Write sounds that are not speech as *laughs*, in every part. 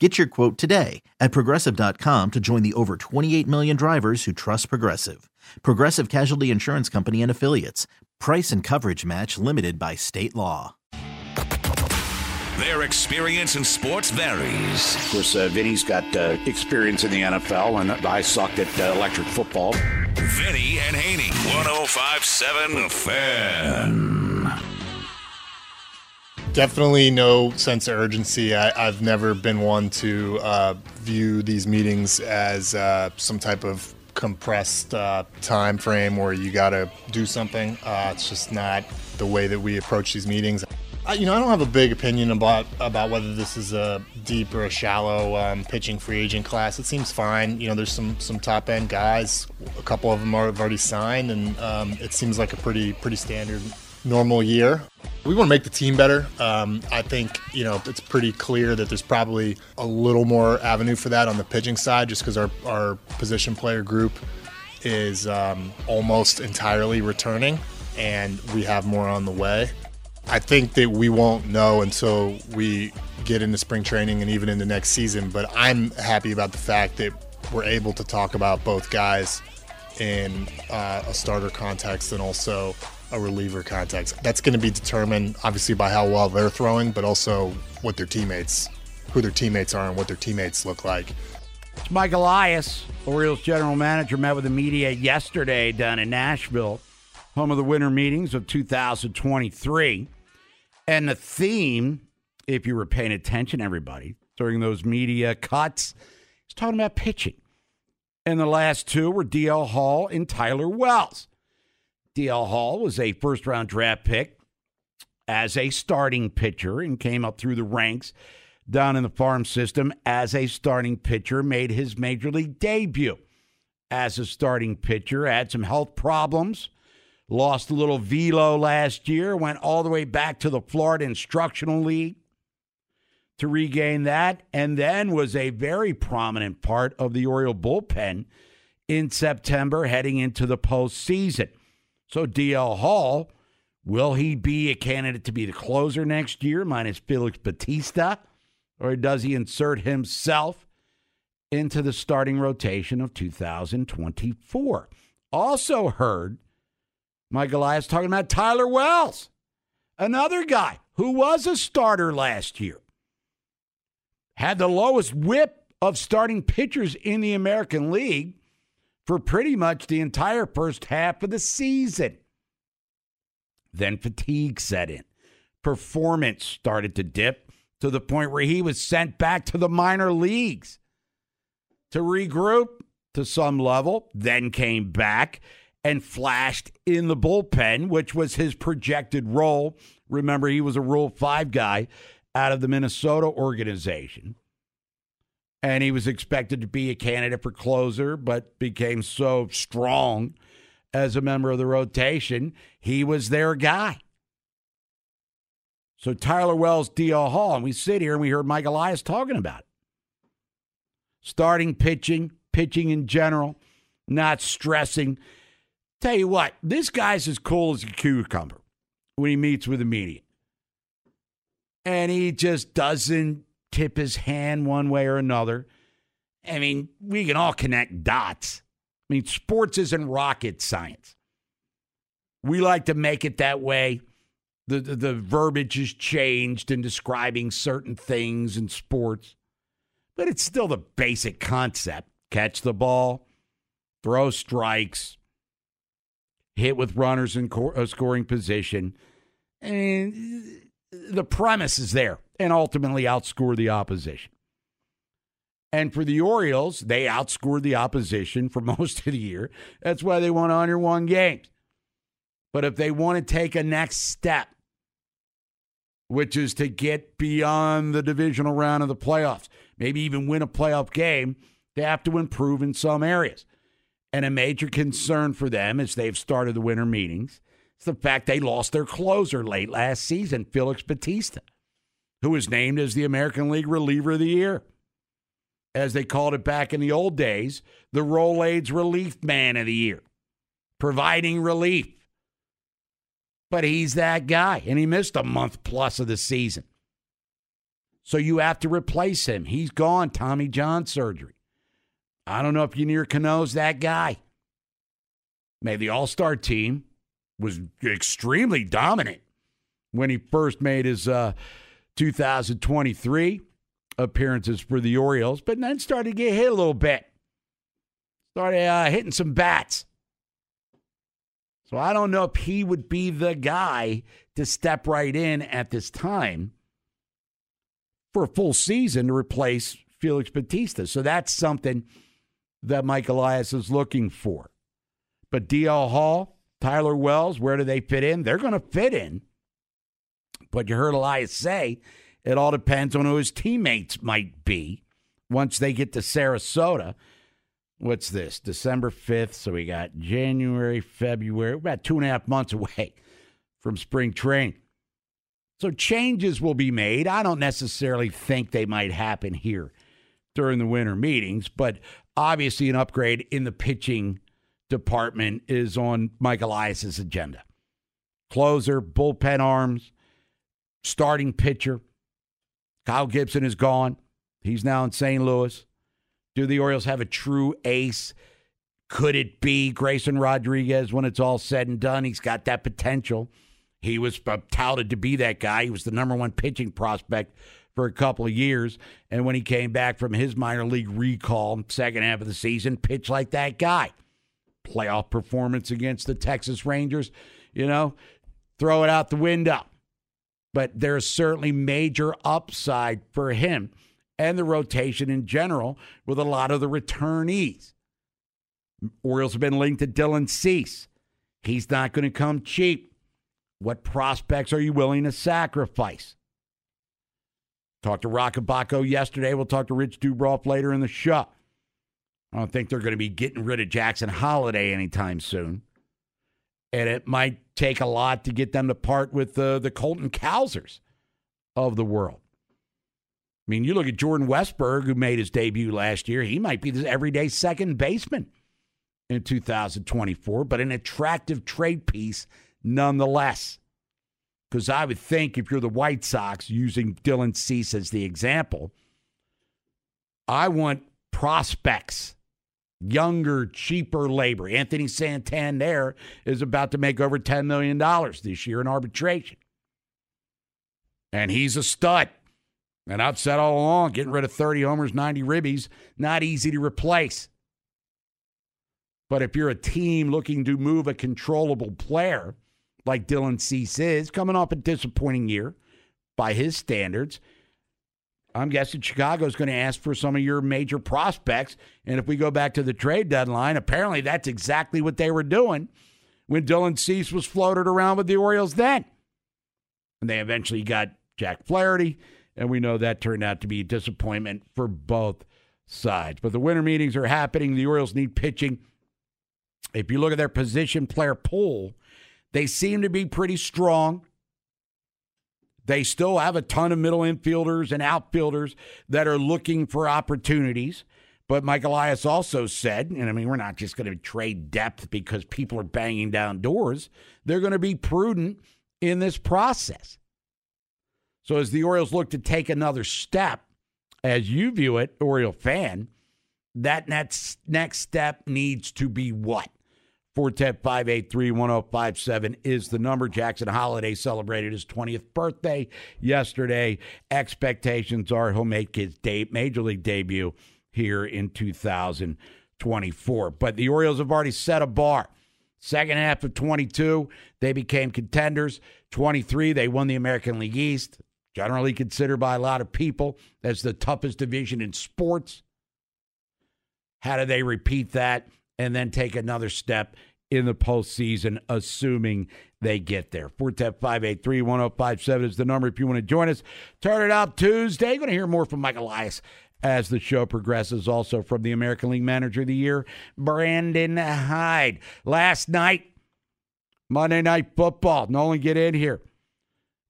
Get your quote today at progressive.com to join the over 28 million drivers who trust Progressive. Progressive Casualty Insurance Company and Affiliates. Price and coverage match limited by state law. Their experience in sports varies. Of course, uh, Vinny's got uh, experience in the NFL, and I sucked at uh, electric football. Vinny and Haynie, 1057 Fan. Definitely no sense of urgency. I, have never been one to uh, view these meetings as uh, some type of compressed uh, time frame where you got to do something. Uh, it's just not the way that we approach these meetings. I, you know, I don't have a big opinion about about whether this is a deep or a shallow um, pitching free agent class. It seems fine. You know, there's some some top end guys. A couple of them have already signed, and um, it seems like a pretty pretty standard normal year. We want to make the team better. Um, I think you know it's pretty clear that there's probably a little more avenue for that on the pitching side, just because our our position player group is um, almost entirely returning, and we have more on the way. I think that we won't know until we get into spring training and even into next season. But I'm happy about the fact that we're able to talk about both guys in uh, a starter context and also a reliever context. That's going to be determined obviously by how well they're throwing, but also what their teammates, who their teammates are, and what their teammates look like. It's Mike Elias, Orioles general manager, met with the media yesterday down in Nashville, home of the winter meetings of 2023. And the theme, if you were paying attention, everybody, during those media cuts, is talking about pitching. And the last two were DL Hall and Tyler Wells. DL Hall was a first round draft pick as a starting pitcher and came up through the ranks down in the farm system as a starting pitcher, made his major league debut as a starting pitcher, had some health problems, lost a little velo last year, went all the way back to the Florida Instructional League to regain that, and then was a very prominent part of the Oriole bullpen in September heading into the postseason. So DL Hall, will he be a candidate to be the closer next year, minus Felix Bautista? Or does he insert himself into the starting rotation of 2024? Also heard Mike Elias talking about Tyler Wells, another guy who was a starter last year. Had the lowest whip of starting pitchers in the American League for pretty much the entire first half of the season. Then fatigue set in. Performance started to dip to the point where he was sent back to the minor leagues to regroup to some level, then came back and flashed in the bullpen, which was his projected role. Remember, he was a Rule 5 guy out of the Minnesota organization and he was expected to be a candidate for closer, but became so strong as a member of the rotation, he was their guy. So Tyler Wells, DL Hall, and we sit here and we heard Mike Elias talking about it. Starting pitching, pitching in general, not stressing. Tell you what, this guy's as cool as a cucumber when he meets with the media. And he just doesn't tip his hand one way or another. I mean, we can all connect dots. I mean, sports isn't rocket science. We like to make it that way. The, the, the verbiage is changed in describing certain things in sports. but it's still the basic concept catch the ball, throw strikes, hit with runners in co- uh, scoring position. And the premise is there and ultimately outscore the opposition. And for the Orioles, they outscored the opposition for *laughs* most of the year. That's why they won 101 games. But if they want to take a next step, which is to get beyond the divisional round of the playoffs, maybe even win a playoff game, they have to improve in some areas. And a major concern for them as they've started the winter meetings is the fact they lost their closer late last season, Felix Bautista, who was named as the American League Reliever of the Year. As they called it back in the old days, the Rolaids Relief Man of the Year, providing relief. But he's that guy, and he missed a month plus of the season. So you have to replace him. He's gone, Tommy John surgery. I don't know if Yennier Cano's that guy. Maybe the All Star team was extremely dominant when he first made his uh, 2023 appearances for the Orioles, but then started to get hit a little bit. Started uh, hitting some bats. So I don't know if he would be the guy to step right in at this time for a full season to replace Felix Bautista. So that's something that Mike Elias is looking for. But DL Hall, Tyler Wells, where do they fit in? They're going to fit in. But you heard Elias say it all depends on who his teammates might be once they get to Sarasota. What's this? December 5th. So we got January, February, about two and a half months away *laughs* from spring training. So changes will be made. I don't necessarily think they might happen here during the winter meetings, but obviously an upgrade in the pitching department is on Mike Elias's agenda. Closer, bullpen arms, starting pitcher. Kyle Gibson is gone. He's now in St. Louis. Do the Orioles have a true ace? Could it be Grayson Rodriguez when it's all said and done? He's got that potential. He was uh, touted to be that guy. He was the number one pitching prospect for a couple of years. And when he came back from his minor league recall, second half of the season, pitched like that guy. Playoff performance against the Texas Rangers, you know, throw it out the window. But there's certainly major upside for him and the rotation in general with a lot of the returnees. Orioles have been linked to Dylan Cease. He's not going to come cheap. What prospects are you willing to sacrifice? Talked to Roch Kubatko yesterday. We'll talk to Rich Dubroff later in the show. I don't think they're going to be getting rid of Jackson Holliday anytime soon. And it might take a lot to get them to part with the, the Colton Cowsers of the world. I mean, you look at Jordan Westburg, who made his debut last year. He might be the everyday second baseman in 2024, but an attractive trade piece nonetheless. Because I would think if you're the White Sox, using Dylan Cease as the example, I want prospects, younger, cheaper labor. Anthony Santander is about to make over $10 million this year in arbitration. And he's a stud. And I've said all along, getting rid of 30 homers, 90 ribbies, not easy to replace. But if you're a team looking to move a controllable player, like Dylan Cease is, coming off a disappointing year by his standards. I'm guessing Chicago's going to ask for some of your major prospects. And if we go back to the trade deadline, apparently that's exactly what they were doing when Dylan Cease was floated around with the Orioles then. And they eventually got Jack Flaherty, and we know that turned out to be a disappointment for both sides. But the winter meetings are happening. The Orioles need pitching. If you look at their position player pool, they seem to be pretty strong. They still have a ton of middle infielders and outfielders that are looking for opportunities. But Mike Elias also said, and I mean, we're not just going to trade depth because people are banging down doors. They're going to be prudent in this process. So as the Orioles look to take another step, as you view it, Oriole fan, that next next step needs to be what? 410 583 1057 is the number. Jackson Holliday celebrated his 20th birthday yesterday. Expectations are he'll make his major league debut here in 2024. But the Orioles have already set a bar. Second half of 22, they became contenders. 23, they won the American League East, generally considered by a lot of people as the toughest division in sports. How do they repeat that and then take another step in the postseason, assuming they get there? 410 583 1057 is the number if you want to join us. Turn it up Tuesday. Going to hear more from Mike Elias as the show progresses. Also from the American League Manager of the Year, Brandon Hyde. Last night, Monday Night Football. Nolan, get in here.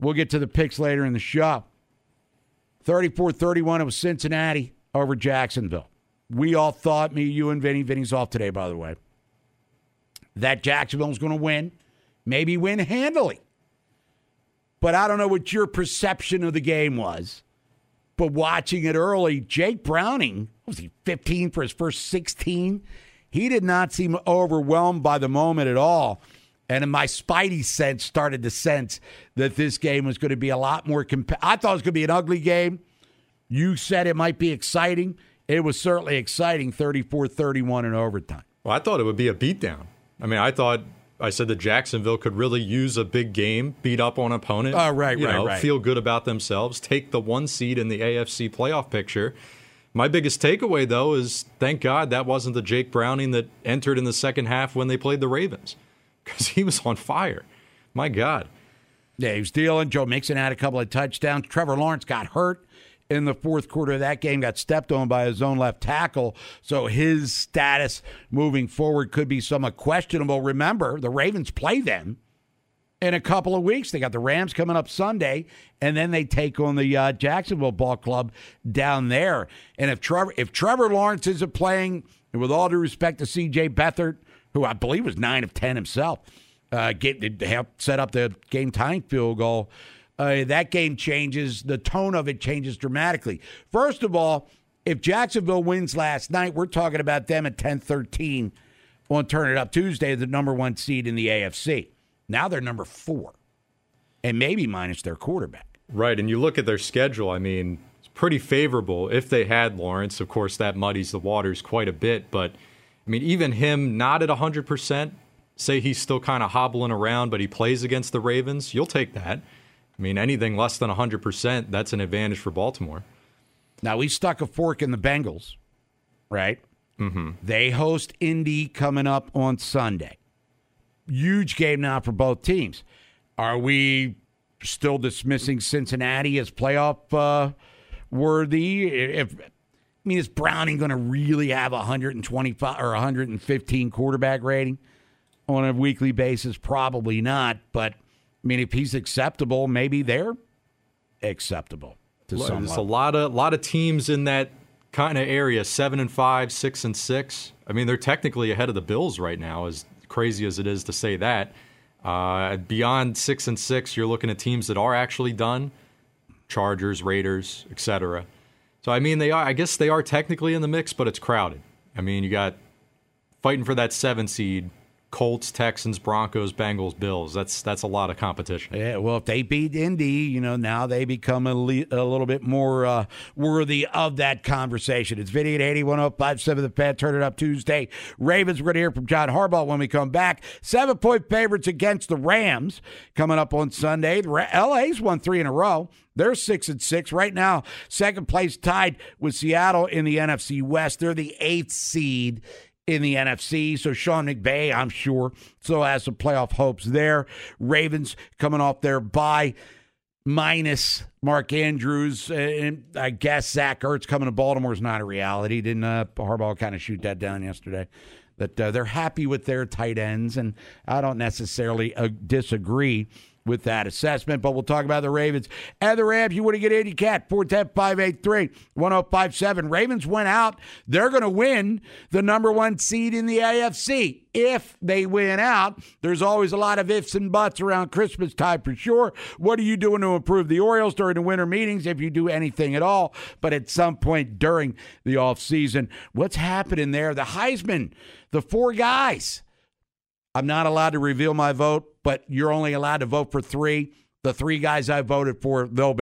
We'll get to the picks later in the show. 34 31, it was Cincinnati over Jacksonville. We all thought, me, you, and Vinny, Vinny's off today, by the way, that Jacksonville's going to win, maybe win handily. But I don't know what your perception of the game was. But watching it early, Jake Browning, was he 15 for his first 16? He did not seem overwhelmed by the moment at all. And in my spidey sense started to sense that this game was going to be a lot more I thought it was going to be an ugly game. You said it might be exciting. It was certainly exciting 34-31 in overtime. Well, I thought it would be a beatdown. I mean, I thought I said that Jacksonville could really use a big game, beat up on opponent. Oh, right, you right, know, right. Feel good about themselves, take the one seed in the AFC playoff picture. My biggest takeaway, though, is thank God that wasn't the Jake Browning that entered in the second half when they played the Ravens, because he was on fire. My God. Yeah, he was dealing. Joe Mixon had a couple of touchdowns. Trevor Lawrence got hurt in the fourth quarter of that game, got stepped on by his own left tackle. So his status moving forward could be somewhat questionable. Remember, the Ravens play them in a couple of weeks. They got the Rams coming up Sunday, and then they take on the uh, Jacksonville Ball Club down there. And if Trevor if Trevor Lawrence isn't playing, and with all due respect to C.J. Beathard, who I believe was nine of ten himself, uh, get help set up the game tying field goal. Uh, that game changes. The tone of it changes dramatically. First of all, if Jacksonville wins last night, we're talking about them at 10 13 on Turn It Up Tuesday, the number one seed in the AFC. Now they're number four, and maybe minus their quarterback. Right, and you look at their schedule, I mean, it's pretty favorable if they had Lawrence. Of course, that muddies the waters quite a bit, but I mean, even him not at 100%, say he's still kind of hobbling around, but he plays against the Ravens, you'll take that. I mean, anything less than 100%, that's an advantage for Baltimore. Now, we stuck a fork in the Bengals, right? Mm-hmm. They host Indy coming up on Sunday. Huge game now for both teams. Are we still dismissing Cincinnati as playoff uh, worthy? If I mean, is Browning going to really have a 125 or 115 quarterback rating on a weekly basis? Probably not. But I mean, if he's acceptable, maybe they're acceptable to some There's a lot of lot of teams in that kind of area, seven and five, six and six. I mean, they're technically ahead of the Bills right now, as crazy as it is to say that. Uh, beyond six and six, you're looking at teams that are actually done: Chargers, Raiders, etc. So I mean, they are. I guess they are technically in the mix, but it's crowded. I mean, you got fighting for that seven seed. Colts, Texans, Broncos, Bengals, Bills. That's that's a lot of competition. Yeah, well, if they beat Indy, you know, now they become a, le- a little bit more uh, worthy of that conversation. It's Vinny at 81057 The Fan. Turn it up Tuesday. Ravens, we're going to hear from John Harbaugh when we come back. Seven point favorites against the Rams coming up on Sunday. The LA's won three in a row. They're six and six right now. Second place tied with Seattle in the NFC West. They're the eighth seed in the NFC. So Sean McVay, I'm sure, still has some playoff hopes there. Ravens coming off their bye minus Mark Andrews. And I guess Zach Ertz coming to Baltimore is not a reality. Didn't uh, Harbaugh kind of shoot that down yesterday? That uh, they're happy with their tight ends, and I don't necessarily uh, disagree with that assessment. But we'll talk about the Ravens and the Rams. You want to get Andy Cat, 410 583 1057. Ravens went out. They're going to win the number one seed in the AFC. If they win out, there's always a lot of ifs and buts around Christmas time for sure. What are you doing to improve the Orioles during the winter meetings, if you do anything at all? But at some point during the offseason, what's happening there? The Heisman, the four guys I'm not allowed to reveal my vote, but you're only allowed to vote for three. The three guys I voted for, they'll be.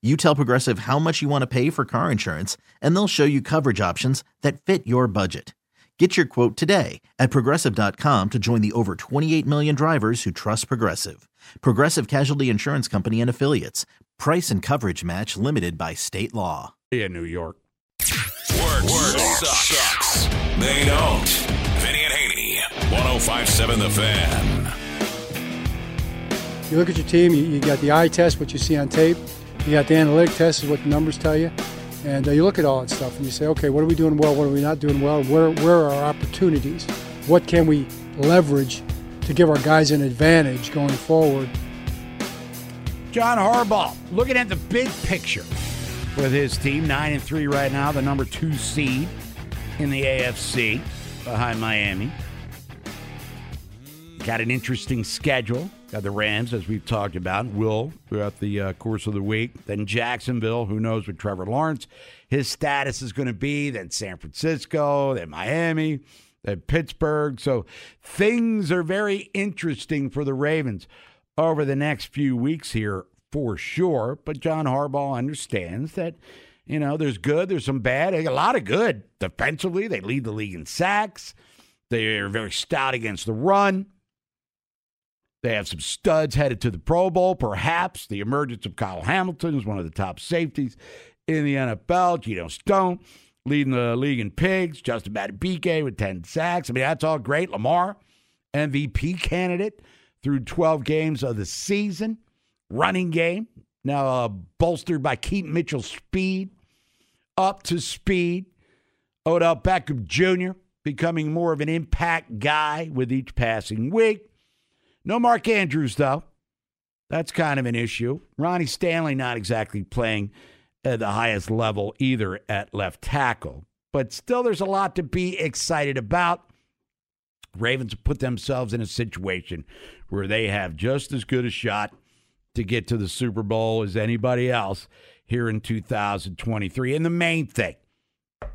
You tell Progressive how much you want to pay for car insurance, and they'll show you coverage options that fit your budget. Get your quote today at progressive.com to join the over 28 million drivers who trust Progressive. Progressive Casualty Insurance Company and Affiliates. Price and coverage match limited by state law. In New York. Work, work sucks. They don't. Vinny and Haynie. 1057 The Fan. You look at your team, you, you got the eye test, what you see on tape. You got the analytic test, is what the numbers tell you. And uh, you look at all that stuff and you say, okay, what are we doing well? What are we not doing well? Where, where are our opportunities? What can we leverage to give our guys an advantage going forward? John Harbaugh looking at the big picture with his team, nine and three right now, the number two seed in the AFC behind Miami. Got an interesting schedule. The Rams, as we've talked about, will throughout the uh, course of the week. Then Jacksonville, who knows what Trevor Lawrence, his status is going to be. Then San Francisco, then Miami, then Pittsburgh. So things are very interesting for the Ravens over the next few weeks here for sure. But John Harbaugh understands that, you know, there's good, there's some bad, a lot of good. Defensively, they lead the league in sacks. They are very stout against the run. They have some studs headed to the Pro Bowl. Perhaps the emergence of Kyle Hamilton is one of the top safeties in the NFL. Geno Stone leading the league in pigs. Justin Madubuike with 10 sacks. I mean, that's all great. Lamar, MVP candidate through 12 games of the season. Running game, now uh, bolstered by Keaton Mitchell's speed, up to speed. Odell Beckham Jr. becoming more of an impact guy with each passing week. No Mark Andrews, though. That's kind of an issue. Ronnie Stanley not exactly playing at the highest level either at left tackle. But still, there's a lot to be excited about. Ravens put themselves in a situation where they have just as good a shot to get to the Super Bowl as anybody else here in 2023. And the main thing,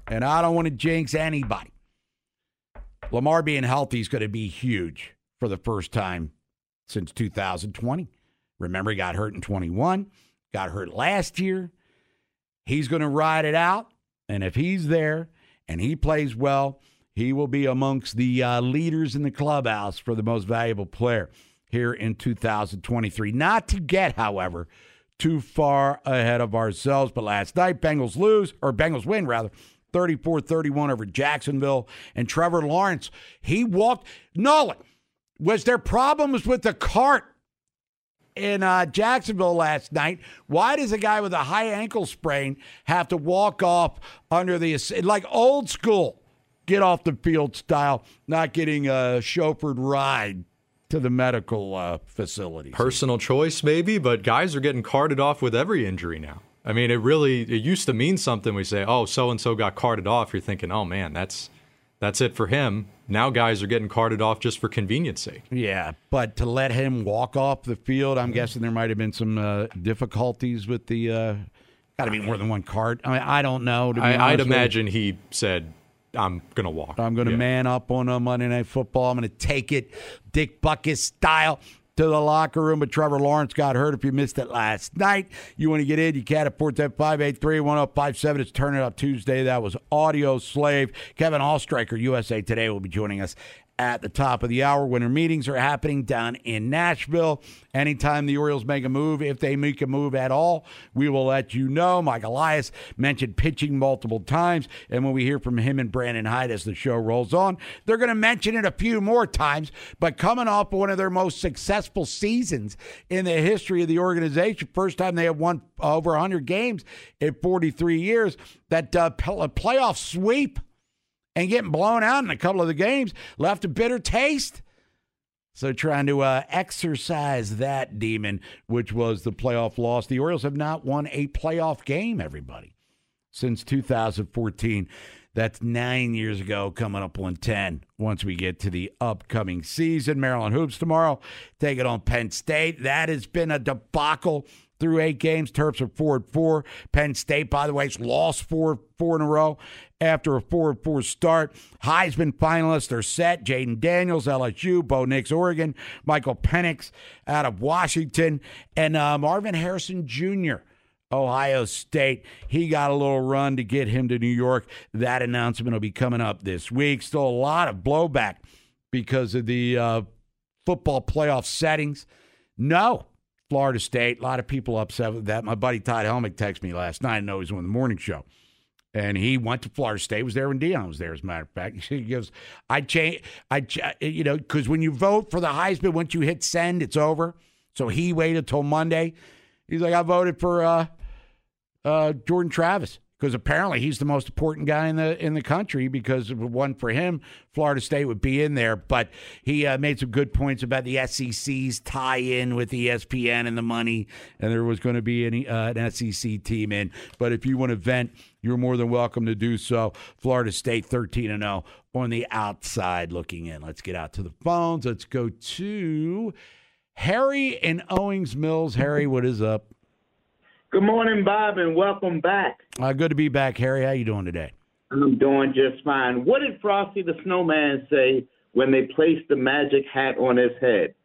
and I don't want to jinx anybody, Lamar being healthy is going to be huge for the first time since 2020. Remember, he got hurt in 21, got hurt last year. He's going to ride it out. And if he's there and he plays well, he will be amongst the uh, leaders in the clubhouse for the most valuable player here in 2023. Not to get, however, too far ahead of ourselves. But last night, Bengals lose, or Bengals win, rather. 34 31 over Jacksonville. And Trevor Lawrence, he walked. Nolan, was there problems with the cart in uh, Jacksonville last night? Why does a guy with a high ankle sprain have to walk off under the like old school, get off the field style, not getting a chauffeured ride to the medical uh, facilities? Personal choice, maybe, but guys are getting carted off with every injury now. I mean, it really it used to mean something. We say, "Oh, so and so got carted off." You're thinking, "Oh man, that's that's it for him." Now guys are getting carted off just for convenience sake. Yeah, but to let him walk off the field, I'm guessing there might have been some uh, difficulties with the uh, Got to be more than one cart. I mean, I don't know. To I, I'd honest with you. imagine he said, "I'm gonna walk." I'm going to Yeah. man up on a Monday Night Football. I'm going to take it Dick Butkus style to the locker room. But Trevor Lawrence got hurt. If you missed it last night, you want to get in, you can at 410-583-1057. It's Turn It Up Tuesday. That was Audioslave. Kevin Allstriker, USA Today, will be joining us at the top of the hour. Winter meetings are happening down in Nashville. Anytime the Orioles make a move, if they make a move at all, we will let you know. Mike Elias mentioned pitching multiple times, and when we hear from him and Brandon Hyde as the show rolls on, they're going to mention it a few more times. But coming off one of their most successful seasons in the history of the organization, first time they have won over 100 games in 43 years, that uh, playoff sweep and getting blown out in a couple of the games left a bitter taste. So trying to uh, exercise that demon, which was the playoff loss. The Orioles have not won a playoff game, everybody, since 2014. That's nine years ago, coming up on 10 once we get to the upcoming season. Maryland Hoops tomorrow, take it on Penn State. That has been a debacle through eight games. Terps are four and four. Penn State, by the way, has lost four four in a row after a four and four start. Heisman finalists are set. Jayden Daniels, LSU, Bo Nix, Oregon, Michael Penix out of Washington, and uh, Marvin Harrison Jr. Ohio State. He got a little run to get him to New York. That announcement will be coming up this week. Still a lot of blowback because of the uh, football playoff settings. No, Florida State. A lot of people upset with that. My buddy Todd Helmick texted me last night. I know he's on the morning show. And he went to Florida State. Was there when Deion was there, as a matter of fact. *laughs* He goes, "I change, I, ch- you know, because when you vote for the Heisman, once you hit send, it's over. So he waited till Monday. He's like, I voted for uh, uh, Jordan Travis because apparently he's the most important guy in the in the country. Because if it wasn't for him, Florida State would be in there. But he uh, made some good points about the SEC's tie in with ESPN and the money, and there was going to be any, uh, an SEC team in. But if you want to vent, you're more than welcome to do so. Florida State 13 and 0 on the outside looking in. Let's get out to the phones. Let's go to Harry in Owings Mills. Harry, what is up? Good morning, Bob, and welcome back. Uh, good to be back, Harry. How you doing today? I'm doing just fine. What did Frosty the Snowman say when they placed the magic hat on his head?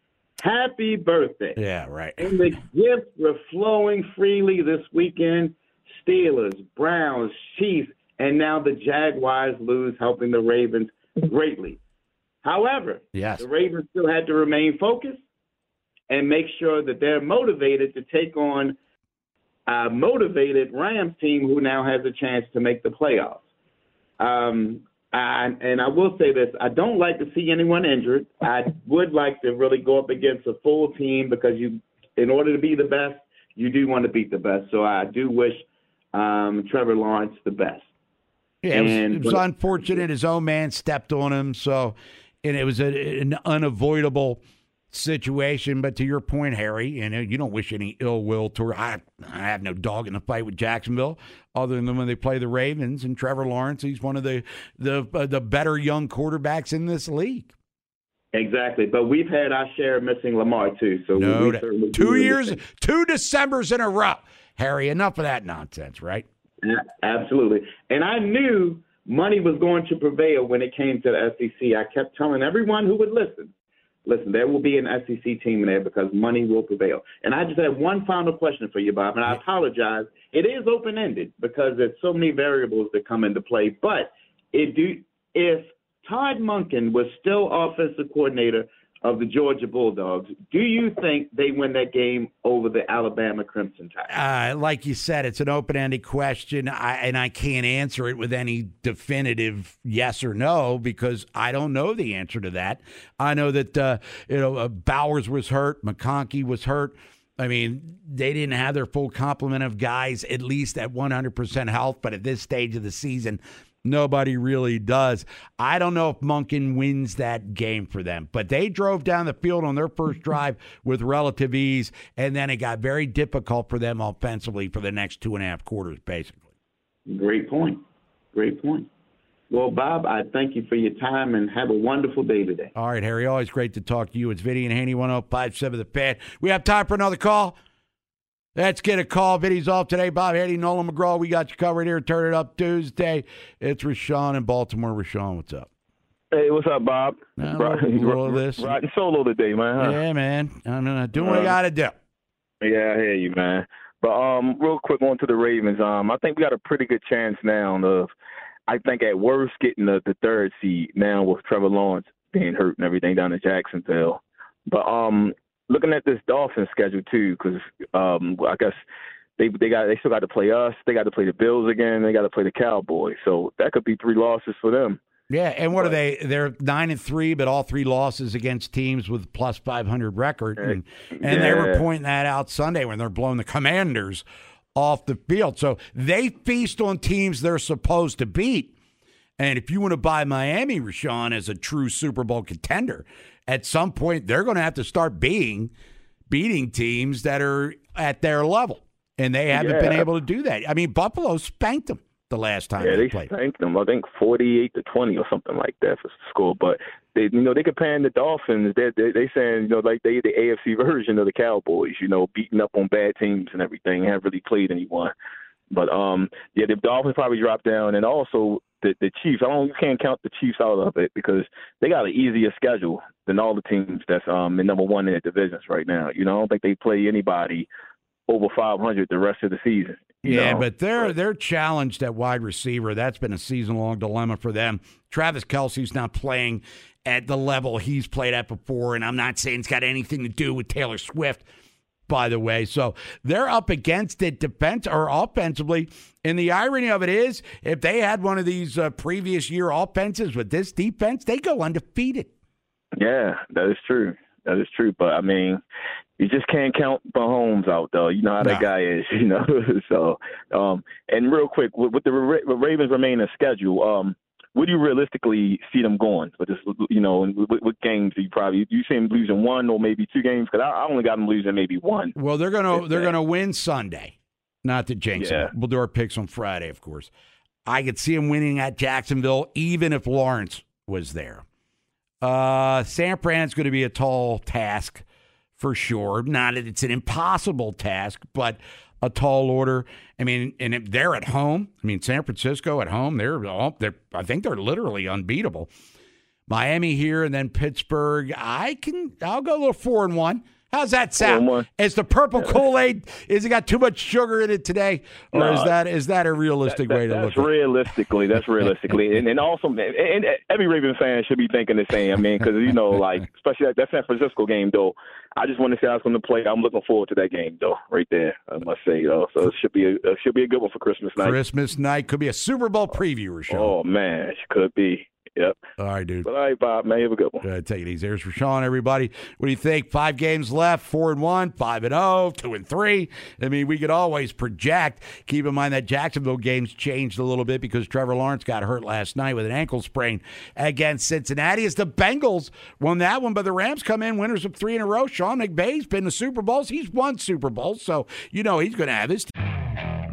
Happy birthday. Yeah, right. And the *laughs* gifts were flowing freely this weekend. Steelers, Browns, Chiefs, and now the Jaguars lose, helping the Ravens greatly. However, Yes. the Ravens still had to remain focused and make sure that they're motivated to take on a motivated Rams team who now has a chance to make the playoffs. Um, I, and I will say this: I don't like to see anyone injured. I would like to really go up against a full team because you, in order to be the best, you do want to beat the best. So I do wish um, Trevor Lawrence the best. Yeah, it was, it was unfortunate. His own man stepped on him, so and it was a, an unavoidable situation. But to your point, Harry, you know you don't wish any ill will to. I, I have no dog in the fight with Jacksonville, other than when they play the Ravens and Trevor Lawrence. He's one of the the uh, the better young quarterbacks in this league. Exactly, but we've had our share of missing Lamar too. So No, we two years, understand. two December's in a row. Harry, enough of that nonsense, right? A- Absolutely. And I knew money was going to prevail when it came to the SEC. I kept telling everyone who would listen, listen, there will be an SEC team in there because money will prevail. And I just have one final question for you, Bob, and I apologize. It is open ended because there's so many variables that come into play. But it do if Todd Monken was still offensive coordinator of the Georgia Bulldogs, do you think they win that game over the Alabama Crimson Tide? Uh, like you said, it's an open-ended question, I, and I can't answer it with any definitive yes or no because I don't know the answer to that. I know that uh, you know uh, Bowers was hurt, McConkey was hurt. I mean, they didn't have their full complement of guys, at least at 100% health. But at this stage of the season, nobody really does. I don't know if Monken wins that game for them, but they drove down the field on their first *laughs* drive with relative ease, and then it got very difficult for them offensively for the next two and a half quarters, basically. Great point. Great point. Well, Bob, I thank you for your time and have a wonderful day today. All right, Harry, always great to talk to you. It's Vinny and Haynie 1057 The Fan. We have time for another call. Let's get a call. Vinny's off today. Bob Haynie, Nolan McGraw. We got you covered here. Turn it up Tuesday. It's Rashawn in Baltimore. Rashawn, what's up? Hey, what's up, Bob? Now, Rod- a this. Riding solo today, man. huh? Yeah, man. I'm uh, doing what I Uh, got to do. Yeah, I hear you, man. But um, real quick on to the Ravens. Um, I think we got a pretty good chance now of, I think at worst getting the, the third seed now with Trevor Lawrence being hurt and everything down in Jacksonville. But um, looking at this Dolphins schedule too, because um, I guess they they got they still got to play us. They got to play the Bills again. They got to play the Cowboys. So that could be three losses for them. Yeah, and what are they? They're nine and three, but all three losses against teams with plus five hundred record, and, and they were pointing that out Sunday when they're blowing the Commanders off the field. So they feast on teams they're supposed to beat. And if you want to buy Miami, Rashawn, as a true Super Bowl contender, at some point they're going to have to start being beating teams that are at their level, and they haven't been able to do that. I mean, Buffalo spanked them the last time Yeah, they they played. spanked them. I think forty-eight to twenty or something like that for the score. But they, you know, they comparing the Dolphins. They they they saying you know like they the AFC *laughs* version of the Cowboys. You know, beating up on bad teams and everything. Haven't really played anyone. But um, yeah, the Dolphins probably dropped down, and also the the Chiefs. I don't you can't count the Chiefs out of it because they got an easier schedule than all the teams that's um in number one in the divisions right now. You know, I don't think they play anybody over 500 the rest of the season. Yeah, know? but they're they're challenged at wide receiver. That's been a season long dilemma for them. Travis Kelce's not playing at the level he's played at before, and I'm not saying it's got anything to do with Taylor Swift, by the way. So they're up against it defense or offensively. And the irony of it is, if they had one of these uh, previous year offenses with this defense, they go undefeated. Yeah, that is true. That is true. But I mean, you just can't count Mahomes out though. You know how that guy is. *laughs* You know. so, um, and real quick, with, with the Ra- Ravens remaining schedule, um, where do you realistically see them going? With this, you know, what, what games do you probably you see them losing one or maybe two games? Because I, I only got them losing maybe one. Well, they're gonna they're gonna win Sunday. Not to jinx Yeah. We'll do our picks on Friday, of course. I could see them winning at Jacksonville, even if Lawrence was there. Uh, San Fran's going to be a tall task for sure. Not that it's an impossible task, but a tall order. I mean, and if they're at home. I mean, San Francisco at home. They're, all- they're I think they're literally unbeatable. Miami here and then Pittsburgh. I can. I'll go a little four and one. How's that sound? Is the purple Kool Aid? Is it got too much sugar in it today, or No, is that is that a realistic That- way to that's look at it? realistically. That's realistically, and, and also, and, and every Raven fan should be thinking the same. I mean, because you know, like especially that, that San Francisco game, though. I just want to see how it's going to play. I'm looking forward to that game, though. Right there, I must say, though. So it should be a it should be a good one for Christmas night. Christmas night could be a Super Bowl preview, Rashawn. Oh man, it could be. Yep. All right, dude. But all right, Bob, man, have a good one. Uh, take it easy. There's Rashawn, everybody. What do you think? Five games left, four and one, five and oh, two and three. I mean, we could always project. Keep in mind that Jacksonville game's changed a little bit because Trevor Lawrence got hurt last night with an ankle sprain against Cincinnati. As the Bengals won that one, but the Rams come in winners of three in a row. Sean McVay's been to Super Bowls. He's won Super Bowls, so you know he's going to have his.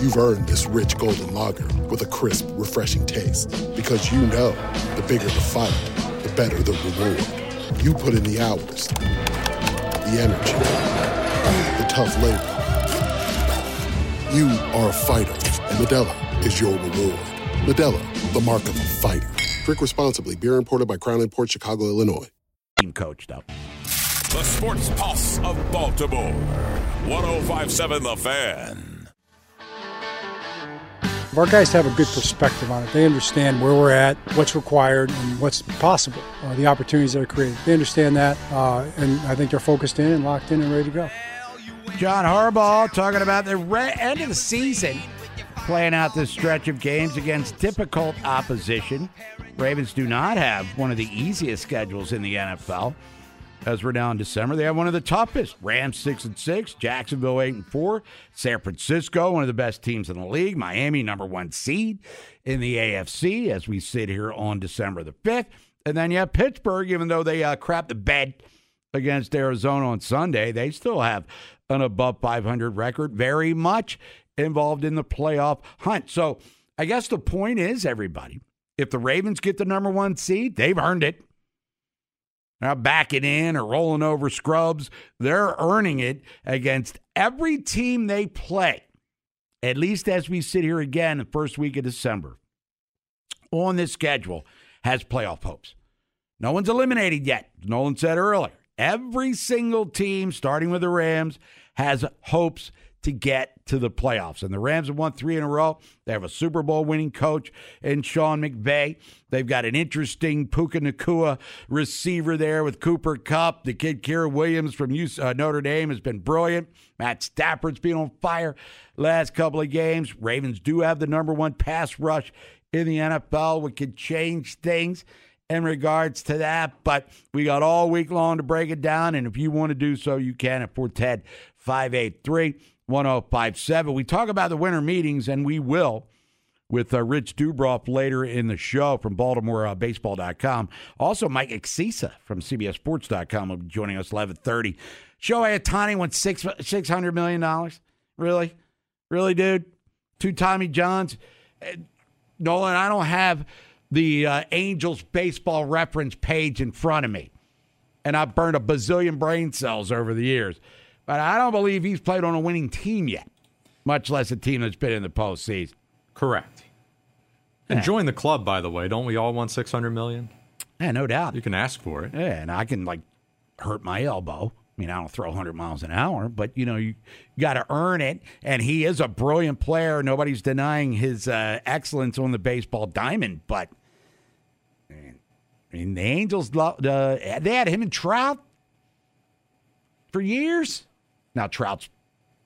You've earned this rich golden lager with a crisp, refreshing taste. Because you know the bigger the fight, the better the reward. You put in the hours, the energy, the tough labor. You are a fighter, and Modelo is your reward. Modelo, the mark of a fighter. Drink responsibly. Beer imported by Crown Port Chicago, Illinois. Team coached up. The Sports Pulse of Baltimore. 1057 The Fan. Our guys have a good perspective on it. They understand where we're at, what's required, and what's possible, uh, the opportunities that are created. They understand that, uh, and I think they're focused in and locked in and ready to go. John Harbaugh talking about the re- end of the season, playing out this stretch of games against difficult opposition. Ravens do not have one of the easiest schedules in the NFL. As we're now in December, they have one of the toughest. Rams six and six, Jacksonville eight and four, San Francisco one of the best teams in the league, Miami number one seed in the AFC as we sit here on December the fifth, and then you have Pittsburgh. Even though they uh, crap the bed against Arizona on Sunday, they still have an above 500 record, very much involved in the playoff hunt. So I guess the point is, everybody, if the Ravens get the number one seed, they've earned it. They're not backing in or rolling over scrubs. They're earning it against every team they play, at least as we sit here again the first week of December. On this schedule has playoff hopes. No one's eliminated yet. Nolan said earlier. Every single team, starting with the Rams, has hopes to get to the playoffs. And the Rams have won three in a row. They have a Super Bowl winning coach in Sean McVay. They've got an interesting Puka Nacua receiver there with Cooper Kupp. The kid Kyren Williams from uh, Notre Dame has been brilliant. Matt Stafford's been on fire last couple of games. Ravens do have the number one pass rush in the NFL, We could change things in regards to that. But we got all week long to break it down. And if you want to do so, you can at 410 583 1057. We talk about the winter meetings, and we will with uh, Rich Dubroff later in the show from BaltimoreBaseball.com. Uh, also, Mike Axisa from CBSSports.com will be joining us live at 30. Shohei Ohtani won six, $600 million. Really? Really, dude? Two Tommy Johns? Uh, Nolan, I don't have the uh, Angels baseball reference page in front of me. And I've burned a bazillion brain cells over the years. But I don't believe he's played on a winning team yet, much less a team that's been in the postseason. Correct. And join the club, by the way. Don't we all want 600 million? Yeah, no doubt. You can ask for it. Yeah, and I can, like, hurt my elbow. I mean, I don't throw 100 miles an hour, but you know, you got to earn it. And he is a brilliant player. Nobody's denying his uh, excellence on the baseball diamond. But I mean, the Angels, uh, they had him and Trout for years. Now, Trout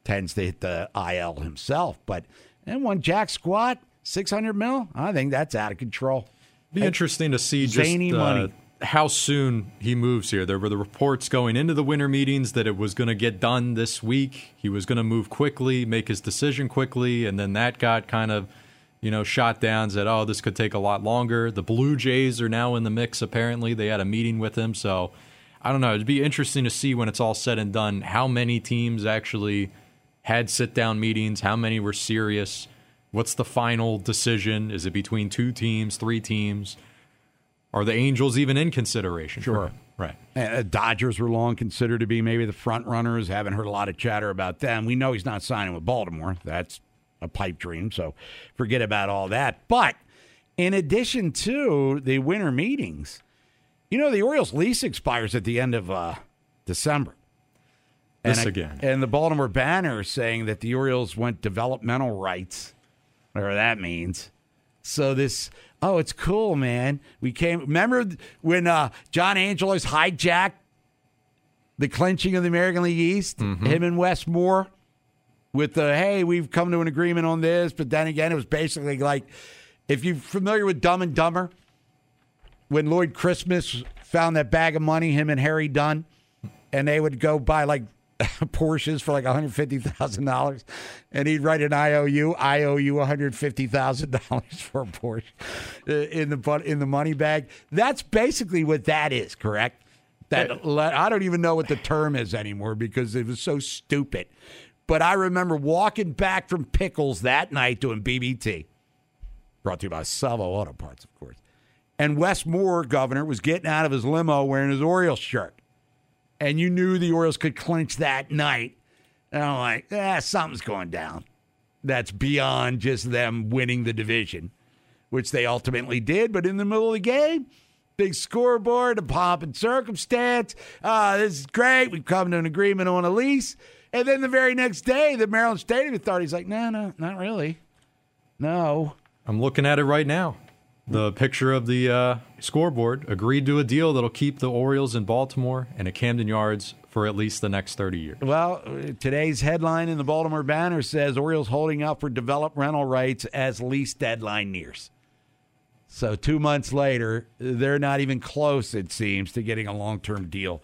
tends to hit the IL himself, but and one jack squat, 600 mil, I think that's out of control. Be interesting to see just uh, how soon he moves here. There were the reports going into the winter meetings that it was going to get done this week. He was going to move quickly, make his decision quickly, and then that got kind of – you know, shot down, said, oh, this could take a lot longer. The Blue Jays are now in the mix, apparently. They had a meeting with him. So I don't know. It'd be interesting to see when it's all said and done how many teams actually had sit down meetings, how many were serious. What's the final decision? Is it between two teams, three teams? Are the Angels even in consideration? Sure. Right. Uh, Dodgers were long considered to be maybe the front runners. Haven't heard a lot of chatter about them. We know he's not signing with Baltimore. That's a pipe dream. So forget about all that. But in addition to the winter meetings, you know, the Orioles lease expires at the end of uh, December. And this again. And the Baltimore Banner is saying that the Orioles went developmental rights, whatever that means. So this, oh, it's cool, man. We came. Remember when uh, John Angelos hijacked the clinching of the American League East? Mm-hmm. Him and Wes Moore with the hey, we've come to an agreement on this, but then again, it was basically like if you're familiar with Dumb and Dumber, when Lloyd Christmas found that bag of money, him and Harry Dunn, and they would go buy like *laughs* Porsches for like $150,000 and he'd write an IOU, I owe you $150,000 *laughs* for a Porsche uh, in the in the money bag. That's basically what that is, correct? That I don't even know what the term is anymore because it was so stupid. But I remember walking back from Pickles that night doing BBT. Brought to you by Salvo Auto Parts, of course. And Wes Moore, governor, was getting out of his limo wearing his Orioles shirt. And you knew the Orioles could clinch that night. And I'm like, ah, something's going down. That's beyond just them winning the division, which they ultimately did. But in the middle of the game, big scoreboard, a pomp and circumstance. Uh, this is great. We've come to an agreement on a lease. And then the very next day, the Maryland Stadium Authority's like, no, no, not really. No. I'm looking at it right now. The picture of the uh, scoreboard agreed to a deal that'll keep the Orioles in Baltimore and at Camden Yards for at least the next 30 years. Well, today's headline in the Baltimore Banner says Orioles holding out for developmental rights as lease deadline nears. So, two months later, they're not even close, it seems, to getting a long term deal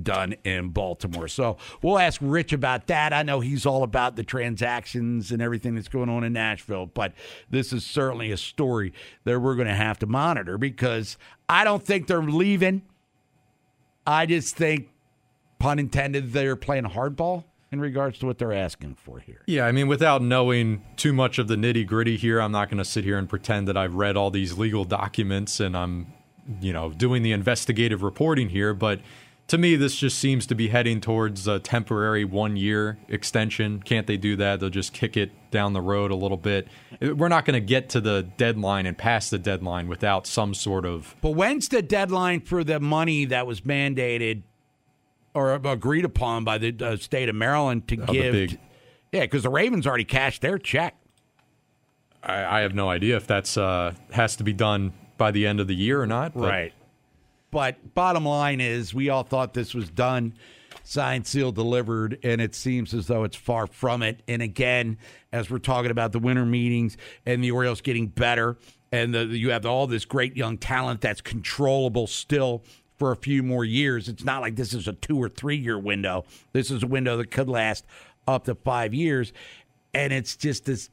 done in Baltimore. So, we'll ask Rich about that. I know he's all about the transactions and everything that's going on in Nashville, but this is certainly a story that we're going to have to monitor because I don't think they're leaving. I just think, pun intended, they're playing hardball in regards to what they're asking for here. Yeah, I mean, without knowing too much of the nitty gritty here, I'm not going to sit here and pretend that I've read all these legal documents and I'm, you know, doing the investigative reporting here. But to me, this just seems to be heading towards a temporary one year extension. Can't they do that? They'll just kick it down the road a little bit. We're not going to get to the deadline and past the deadline without some sort of. But when's the deadline for the money that was mandated or agreed upon by the uh, state of Maryland to Oh, give. big- yeah, because the Ravens already cashed their check. I, I have no idea if that's uh, has to be done by the end of the year or not. but- Right. But bottom line is, we all thought this was done, signed, sealed, delivered, and it seems as though it's far from it. And again, as we're talking about the winter meetings and the Orioles getting better, and the, you have all this great young talent that's controllable still for a few more years. It's not like this is a two or three year window. This is a window that could last up to five years. And it's just this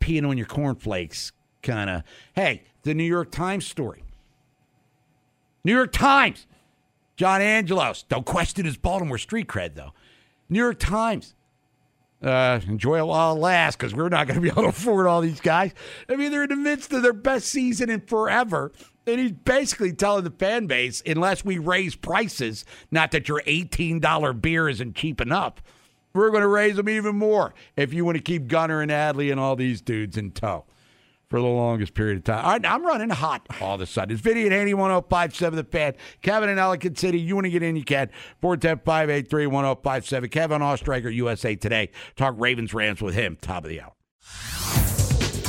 peeing on your cornflakes kind of, hey, the New York Times story. New York Times. John Angelos. Don't question his Baltimore street cred, though. New York Times. Uh, enjoy it while it lasts because we're not going to be *laughs* able to afford all these guys. I mean, they're in the midst of their best season in forever. And he's basically telling the fan base, unless we raise prices, not that your $18 beer isn't cheap enough, we're going to raise them even more if you want to keep Gunnar and Adley and all these dudes in tow for the longest period of time. All right, I'm running hot all of a sudden. It's Vinny at 81057 The Fan. Kevin in Ellicott City. You want to get in, you can. 410-583-1057. Kevin Oestreicher, USA Today. Talk Ravens Rams with him. Top of the hour.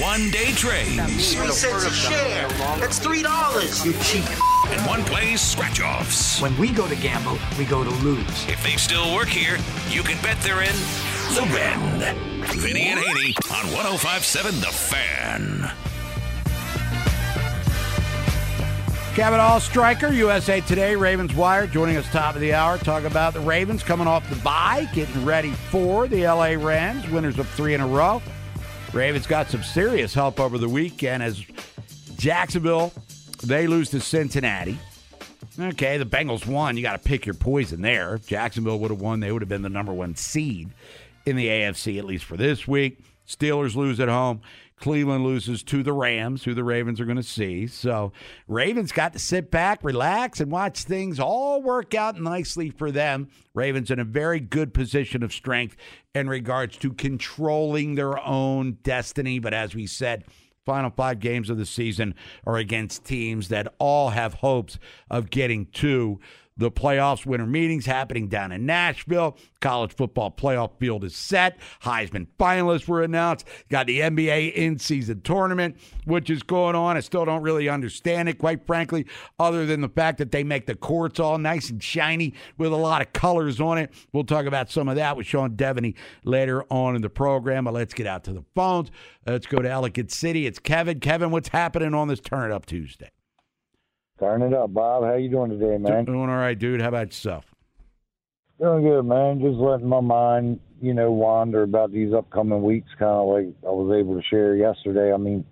One day trades. Three cents a share. That's three dollars. You cheap. And one plays scratch offs. When we go to gamble, we go to lose. If they still work here, you can bet they're in the Bend. Vinny and Haynie on 1057 The Fan. Kevin Oestreicher, USA Today, Ravens Wire, joining us top of the hour. Talk about the Ravens coming off the bye, getting ready for the LA Rams, winners of three in a row. Ravens got some serious help over the weekend as Jacksonville, they lose to Cincinnati. Okay, the Bengals won. You got to pick your poison there. If Jacksonville would have won, they would have been the number one seed in the AFC, at least for this week. Steelers lose at home. Cleveland loses to the Rams, who the Ravens are going to see. So, Ravens got to sit back, relax, and watch things all work out nicely for them. Ravens in a very good position of strength in regards to controlling their own destiny. But as we said, final five games of the season are against teams that all have hopes of getting to the playoffs. Winter meetings happening down in Nashville. College football playoff field is set. Heisman finalists were announced. Got the NBA in season tournament, which is going on. I still don't really understand it, quite frankly, other than the fact that they make the courts all nice and shiny with a lot of colors on it. We'll talk about some of that with Sean Devaney later on in the program. But let's get out to the phones. Let's go to Ellicott City. It's Kevin. Kevin, what's happening on this Turn It Up Tuesday? Turn it up, Bob. How you doing today, man? Doing all right, dude. How about yourself? Doing good, man. Just letting my mind, you know, wander about these upcoming weeks, kind of like I was able to share yesterday. I mean,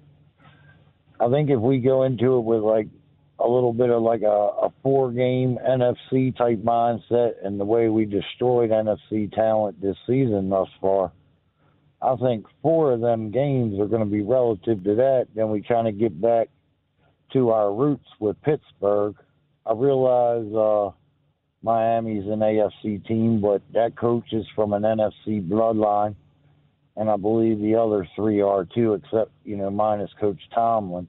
I think if we go into it with like a little bit of like a, a four game NFC type mindset and the way we destroyed NFC talent this season thus far, I think four of them games are going to be relative to that. Then we kind of get back to our roots with Pittsburgh. I realize uh, Miami's an AFC team, but that coach is from an NFC bloodline, and I believe the other three are too, except you know minus Coach Tomlin.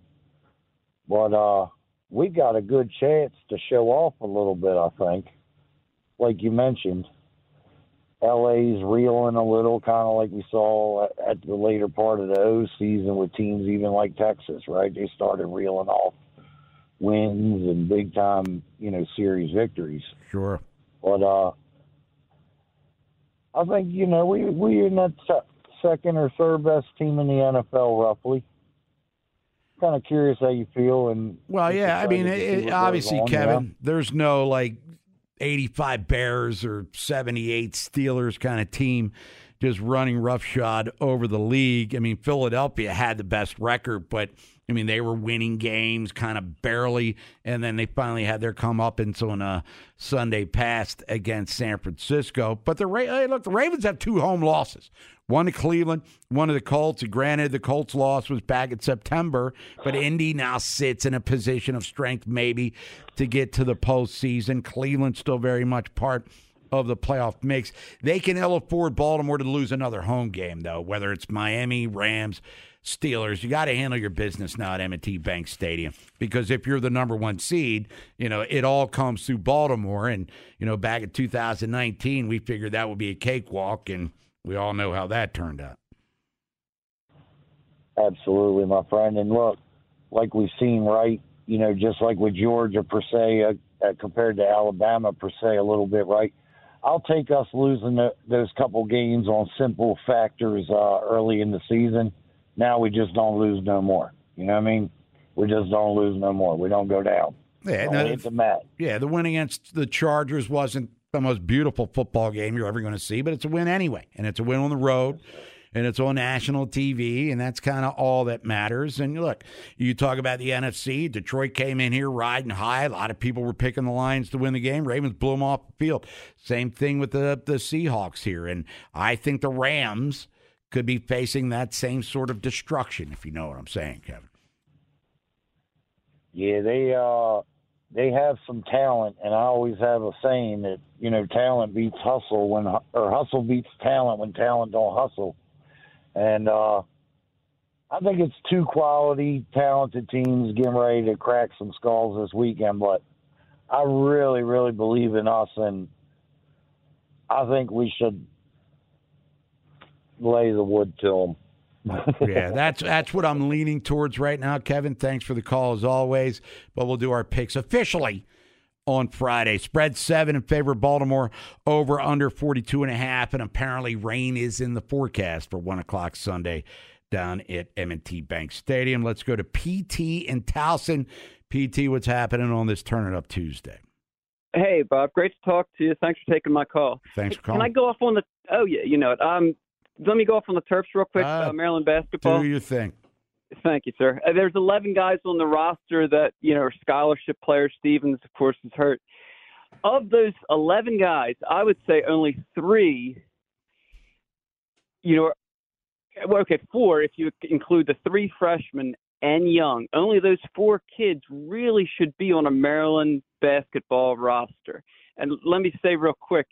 But uh, we got a good chance to show off a little bit. I think, like you mentioned. LA's reeling a little, kind of like we saw at the later part of the O season with teams even like Texas, right? They started reeling off wins and big time, you know, series victories. Sure. But uh, I think you know we we're in that second or third best team in the NFL, roughly. Kind of curious how you feel, and well, yeah, I mean, it, obviously, on, Kevin, yeah. there's no like 85 Bears or 78 Steelers kind of team just running roughshod over the league. I mean, Philadelphia had the best record, but I mean, they were winning games kind of barely, and then they finally had their comeuppance on a Sunday past against San Francisco. But the hey, look, the Ravens have two home losses. One to Cleveland, one to the Colts. And granted, the Colts loss was back in September, but Indy now sits in a position of strength maybe to get to the postseason. Cleveland's still very much part of the playoff mix. They can ill afford Baltimore to lose another home game, though, whether it's Miami, Rams, Steelers, you got to handle your business now at M&T Bank Stadium because if you're the number one seed, you know it all comes through Baltimore. And you know, back in 2019, we figured that would be a cakewalk, and we all know how that turned out. Absolutely, my friend. And look, like we've seen, right? You know, just like with Georgia per se, uh, uh, compared to Alabama per se, a little bit, right? I'll take us losing the, those couple games on simple factors uh, early in the season now we just don't lose no more. You know what I mean? We just don't lose no more. We don't go down. Yeah, no, hit the mat. Yeah, the win against the Chargers wasn't the most beautiful football game you're ever going to see, but it's a win anyway, and it's a win on the road. And it's on national TV, and that's kind of all that matters. And look, you talk about the NFC. Detroit came in here riding high. A lot of people were picking the Lions to win the game. Ravens blew them off the field. Same thing with the the Seahawks here. And I think the Rams could be facing that same sort of destruction, if you know what I'm saying, Kevin. Yeah, they uh they have some talent, and I always have a saying that you know talent beats hustle when or hustle beats talent when talent don't hustle, and uh I think it's two quality, talented teams getting ready to crack some skulls this weekend, but I really, really believe in us, and I think we should lay the wood to them. *laughs* yeah, that's that's what I'm leaning towards right now, Kevin. Thanks for the call as always. But we'll do our picks officially on Friday. Spread seven in favor of Baltimore over under 42 and a half. And apparently rain is in the forecast for one o'clock Sunday down at M&T Bank Stadium. Let's go to PT in Towson. PT, what's happening on this Turn It Up Tuesday? Hey, Bob. Great to talk to you. Thanks for taking my call. Thanks for calling. Can I go off on the? Oh yeah, you know it. Um, let me go off on the turfs real quick. Uh, uh, Maryland basketball. Who do your thing. Thank you, sir. Uh, there's 11 guys on the roster that you know are scholarship players. Stevens, of course, is hurt. Of those 11 guys, I would say only three. You know, well, okay, four if you include the three freshmen and young. Only those four kids really should be on a Maryland basketball roster. And let me say real quick,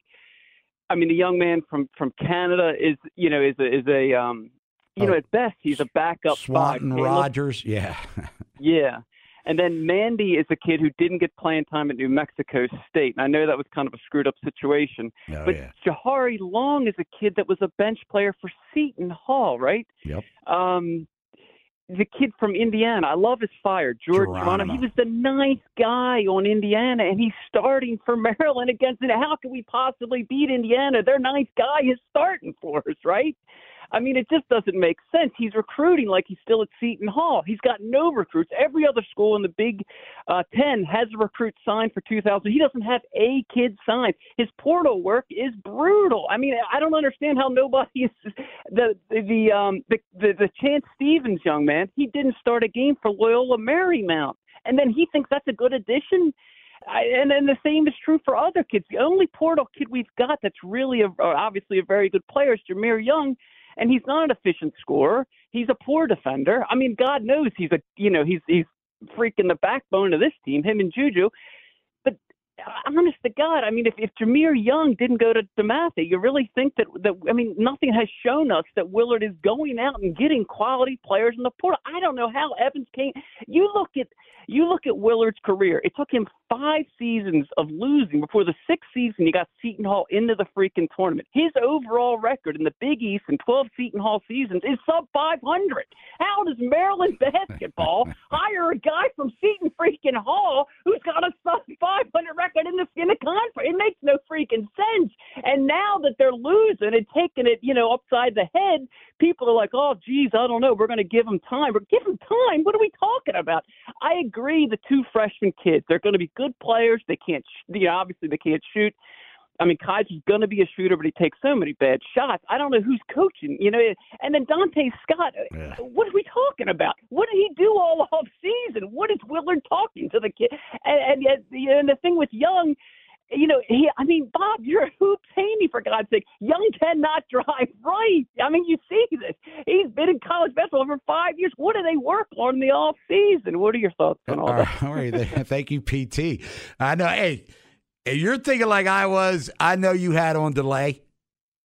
I mean, the young man from from Canada is you know is a, is a um you oh, know at best he's a backup Swanton five. Rogers, yeah, *laughs* yeah. And then Mandy is a kid who didn't get playing time at New Mexico State. And I know that was kind of a screwed up situation. Oh, but yeah. Jahari Long is a kid that was a bench player for Seton Hall, right? Yep. Um, the kid from Indiana. I love his fire, George Geronimo. He was the nice guy on Indiana, and he's starting for *laughs* Maryland against it. How can we possibly beat Indiana? Their nice guy is starting for us, right? I mean, it just doesn't make sense. He's recruiting like he's still at Seton Hall. He's got no recruits. Every other school in the Big uh, Ten has a recruit signed for 2000. He doesn't have a kid signed. His portal work is brutal. I mean, I don't understand how nobody *laughs* is the the um the the, the Chance Stevens young man. He didn't start a game for Loyola Marymount, and then he thinks that's a good addition. I, and then the same is true for other kids. The only portal kid we've got that's really a, obviously a very good player is Jahmir Young and he's not an efficient scorer. He's a poor defender. I mean, God knows he's a you know he's he's freaking the backbone of this team. Him and Juju But uh, honest to God, I mean, if, if Jahmir Young didn't go to DeMatha, you really think that that I mean, nothing has shown us that Willard is going out and getting quality players in the portal. I don't know how Evans came. You look at you look at Willard's career. It took him five seasons of losing before the sixth season he got Seton Hall into the freaking tournament. His overall record in the Big East in 12 Seton Hall seasons is sub 500. How does Maryland *laughs* basketball *laughs* hire a guy from Seton freaking Hall who's got a sub 500 record in the in the conference? It makes no freaking sense. And now that they're losing and taking it, you know, upside the head, people are like, "Oh, geez, I don't know. We're going to give them time. We're giving time. What are we talking about?" I agree. The two freshman kids, they're going to be good players. They can't, you know, obviously they can't shoot. I mean, Kaiser's going to be a shooter, but he takes so many bad shots. I don't know who's coaching, you know. And then Donta Scott, uh, yeah. what are we talking about? What did he do all *laughs* off season? What is Willard talking to the kid? And, and, and the thing with Young, you know, he, I mean, Bob, you're a hoops Haynie for God's sake. Young cannot drive *laughs* right. I mean, you see this. He's been in college basketball for five years. What do they work on in the off season? What are your thoughts on all, all that? All right, *laughs* *laughs* thank you, PT. I know. Hey, you're thinking like I was. I know you had on delay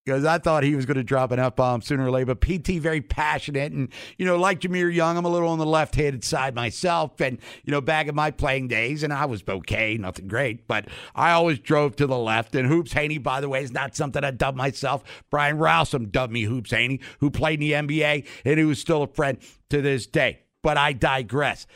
because I thought he was going to drop an F bomb sooner or later. But PT very passionate, and you know, like Jahmir Young, I'm a little on the left-handed side myself, and you know, back in my playing days, and I was okay, nothing great, but I always drove to the left. And Hoops Haynie, by the way, is not something I dubbed myself. Brian Rowsom dubbed me Hoops Haynie, who played in the NBA and who is still a friend to this day. But I digress.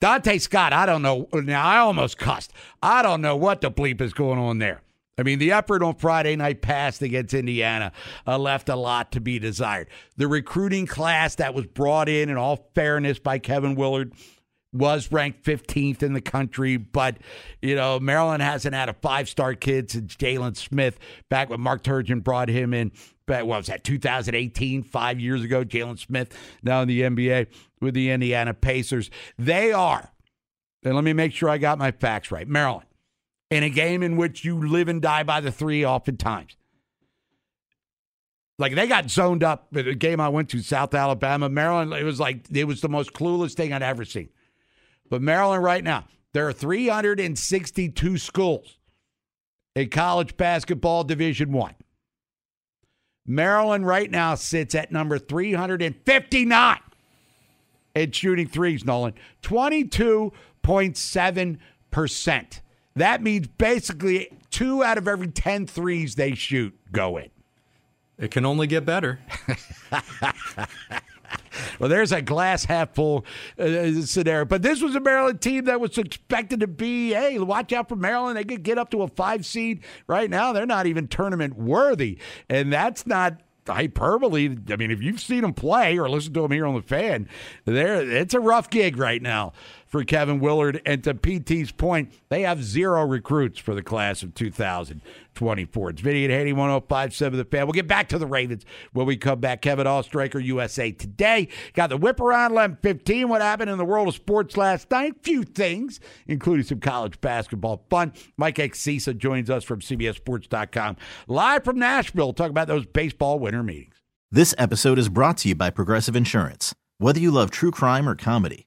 Donta Scott, I don't know. Now I almost cussed. I don't know what the bleep is going on there. I mean, the effort on Friday night pass against Indiana uh, left a lot to be desired. The recruiting class that was brought in, in all fairness, by Kevin Willard was ranked 15th in the country, but you know Maryland hasn't had a five-star kid since Jalen Smith back when Mark Turgeon brought him in. But what was that? 2018, five years ago. Jalen Smith now in the NBA with the Indiana Pacers. They are, and let me make sure I got my facts right. Maryland in a game in which you live and die by the three oftentimes. Like they got zoned up at a game I went to, South Alabama, Maryland. It was like it was the most clueless thing I'd ever seen. But Maryland right now, there are 362 schools in college basketball Division One. Maryland right now sits at number 359 in shooting threes, Nolan. 22.7%. That means basically two out of every 10 threes they shoot go in. It can only get better. *laughs* well, there's a glass half full uh, scenario. But this was a Maryland team that was expected to be, hey, watch out for Maryland. They could get up to a five seed. Right now, they're not even tournament worthy. And that's not hyperbole. I mean, if you've seen them play or listened to them here on the fan, there it's a rough gig right now for Kevin Willard. And to PT's point, they have zero recruits for the class of 2024. It's Vinny and Haynie 1057 The Fan. We'll get back to the Ravens when we come back. Kevin Oestreicher, USA Today. Got the whip around 1115. What happened in the world of sports last night? Few things, including some college basketball fun. Mike Axisa joins us from CBSSports.com. Live from Nashville, talk about those baseball winter meetings. This episode is brought to you by Progressive Insurance. Whether you love true crime or comedy,